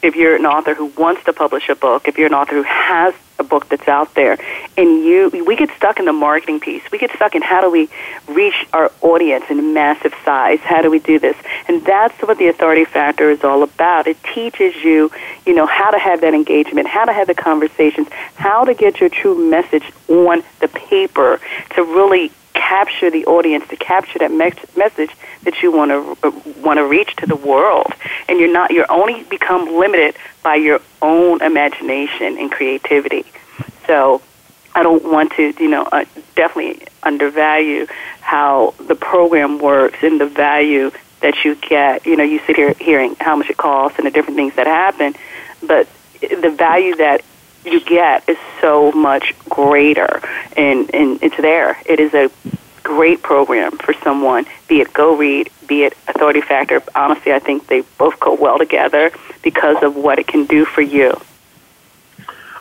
If you're an author who wants to publish a book, if you're an author who has a book that's out there, and you, we get stuck in the marketing piece. We get stuck in how do we reach our audience in massive size? How do we do this? And that's what the authority factor is all about. It teaches you, you know, how to have that engagement, how to have the conversations, how to get your true message on the paper to really capture the audience, to capture that me- message that you want to uh, want to reach to the world. And you're not you're only become limited by your own imagination and creativity. So I don't want to, you know, uh, definitely undervalue how the program works and the value that you get. You know, you sit here hearing how much it costs and the different things that happen, but the value that you get is so much greater, and, and it's there. It is a great program for someone, be it Go Read, be it Authority Factor. Honestly, I think they both go well together because of what it can do for you.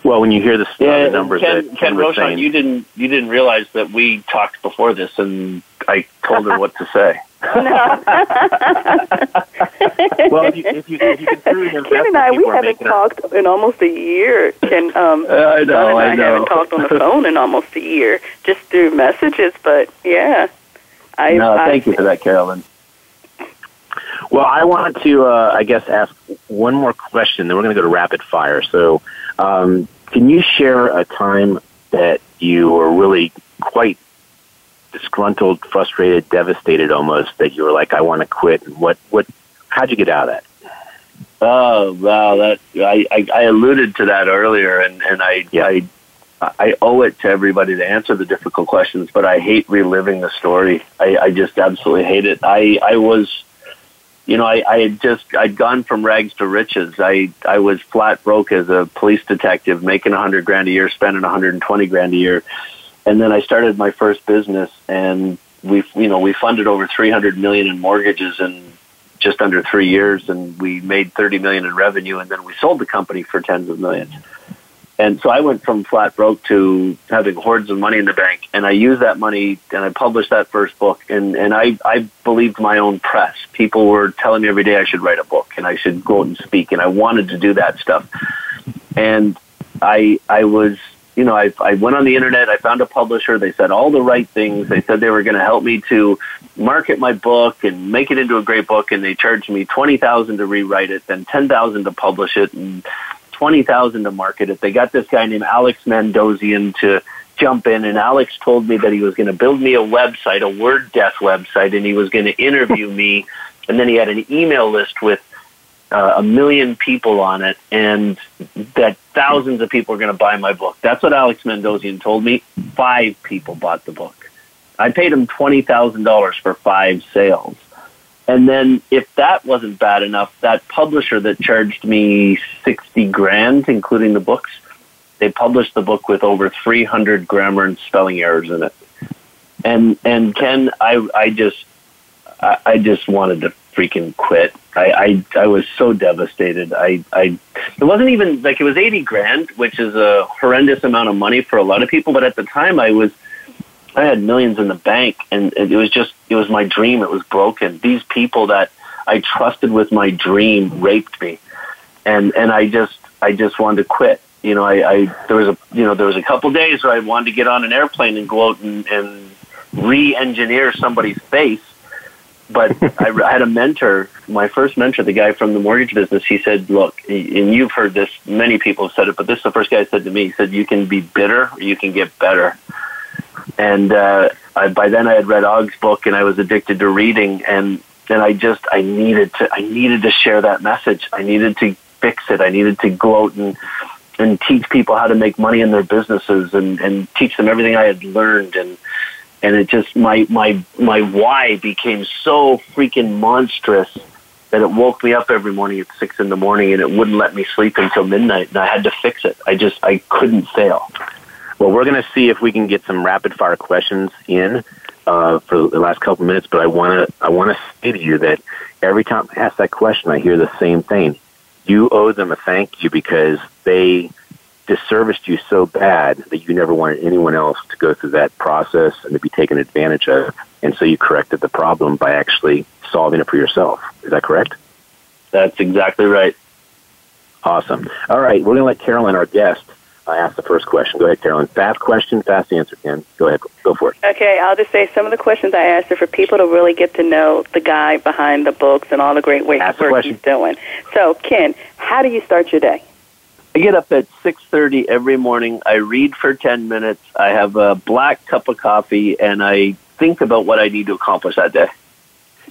Well, when you hear the, uh, Yeah, the numbers Ken, that Ken Ken was Rochon, saying, you didn't you didn't realize that we talked before this, and I told her what to say. Well, if you, if you, if you consider the Ken and I, we haven't making a- talked in almost a year. Ken, um, I know, Don and I, I know. haven't talked on the [LAUGHS] phone in almost a year, just through messages. But yeah, I. no, I, thank you for that, Carolyn. Well, I want to, uh, I guess, ask one more question. Then we're going to go to rapid fire. So, um, can you share a time that you were really quite disgruntled, frustrated, devastated, almost that you were like, "I want to quit"? And what, what, how'd you get out of that? Oh wow, that I, I, I alluded to that earlier, and and I I I owe it to everybody to answer the difficult questions, but I hate reliving the story. I, I just absolutely hate it. I I was, you know, I I had just I'd gone from rags to riches. I I was flat broke as a police detective, making a hundred grand a year, spending a hundred and twenty grand a year, and then I started my first business, and we you know we funded over three hundred million in mortgages in just under three years, and we made thirty million in revenue, and then we sold the company for tens of millions. And so I went from flat broke to having hordes of money in the bank, and I used that money and I published that first book. And and I I believed my own press. People were telling me every day I should write a book and I should go out and speak, and I wanted to do that stuff. And I I was you know, I, I went on the internet, I found a publisher, they said all the right things. They said they were going to help me to market my book and make it into a great book, and they charged me 20000 to rewrite it, then 10000 to publish it, and 20000 to market it. They got this guy named Alex Mandossian to jump in, and Alex told me that he was going to build me a website, a word death website, and he was going to interview [LAUGHS] me, and then he had an email list with uh, a million people on it, and that thousands of people are going to buy my book. That's what Alex Mandossian told me. Five people bought the book. I paid him twenty thousand dollars for five sales. And then, if that wasn't bad enough, that publisher that charged me sixty grand, including the books, they published the book with over three hundred grammar and spelling errors in it. And and Ken, I I just I, I just wanted to freaking quit. I, I I was so devastated. I I it wasn't even like it was eighty grand, which is a horrendous amount of money for a lot of people. But at the time, I was I had millions in the bank, and it was just it was my dream. It was broken. These people that I trusted with my dream raped me, and and I just I just wanted to quit. You know, I, I there was a you know there was a couple days where I wanted to get on an airplane and go out and, and re-engineer somebody's face but I, I had a mentor, my first mentor, the guy from the mortgage business. He said, "Look, and you've heard this. Many people have said it, but this is the first guy said to me. He said, "You can be bitter, or you can get better." And uh, I, by then, I had read Og's book, and I was addicted to reading. And and I just, I needed to, I needed to share that message. I needed to fix it. I needed to go out and and teach people how to make money in their businesses, and and teach them everything I had learned. And and it just my my my why became so freaking monstrous that it woke me up every morning at six in the morning and it wouldn't let me sleep until midnight and I had to fix it. I just I couldn't fail. Well, we're going to see if we can get some rapid fire questions in uh, for the last couple minutes, but I want to I want to say to you that every time I ask that question, I hear the same thing. You owe them a thank you because they disserviced you so bad that you never wanted anyone else to go through that process and to be taken advantage of. And so you corrected the problem by actually solving it for yourself. Is that correct? That's exactly right. Awesome. All right, we're going to let Carolyn, our guest, uh, ask the first question. Go ahead, Carolyn. Fast question, fast answer, Ken. Go ahead. Go for it. Okay, I'll just say some of the questions I asked are for people to really get to know the guy behind the books and all the great work he's doing. So, Ken, how do you start your day? I get up at 6:30 every morning. I read for 10 minutes. I have a black cup of coffee and I think about what I need to accomplish that day.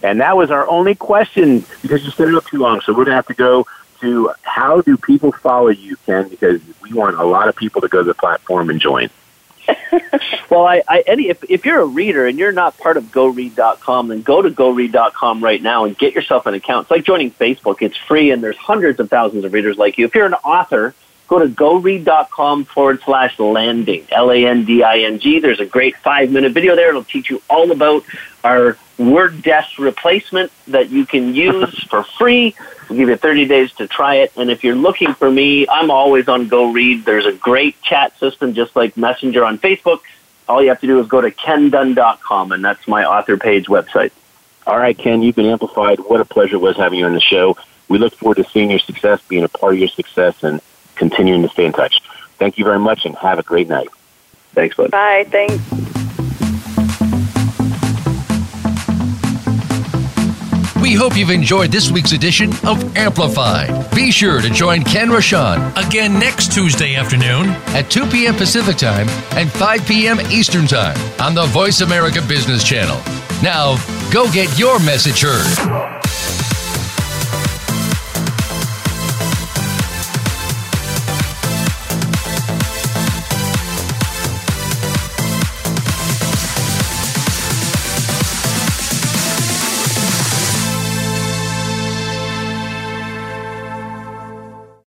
And that was our only question because you it up too long. So we're going to have to go to how do people follow you, Ken? Because we want a lot of people to go to the platform and join. [LAUGHS] well, I, I Eddie, if, if you're a reader and you're not part of GoRead.com, then go to GoRead.com right now and get yourself an account. It's like joining Facebook. It's free, and there's hundreds of thousands of readers like you. If you're an author, go to GoRead.com forward slash landing, L-A-N-D-I-N-G. There's a great five-minute video there. It'll teach you all about our Word Death replacement that you can use [LAUGHS] for free. We'll give you 30 days to try it. And if you're looking for me, I'm always on Go Read. There's a great chat system just like Messenger on Facebook. All you have to do is go to kendunn.com, and that's my author page website. All right, Ken, you've been amplified. What a pleasure it was having you on the show. We look forward to seeing your success, being a part of your success, and continuing to stay in touch. Thank you very much, and have a great night. Thanks, bud. Bye. Thanks. We hope you've enjoyed this week's edition of Amplified. Be sure to join Ken Rochon again next Tuesday afternoon at 2 p.m. Pacific Time and 5 p.m. Eastern Time on the Voice America Business Channel. Now, go get your message heard.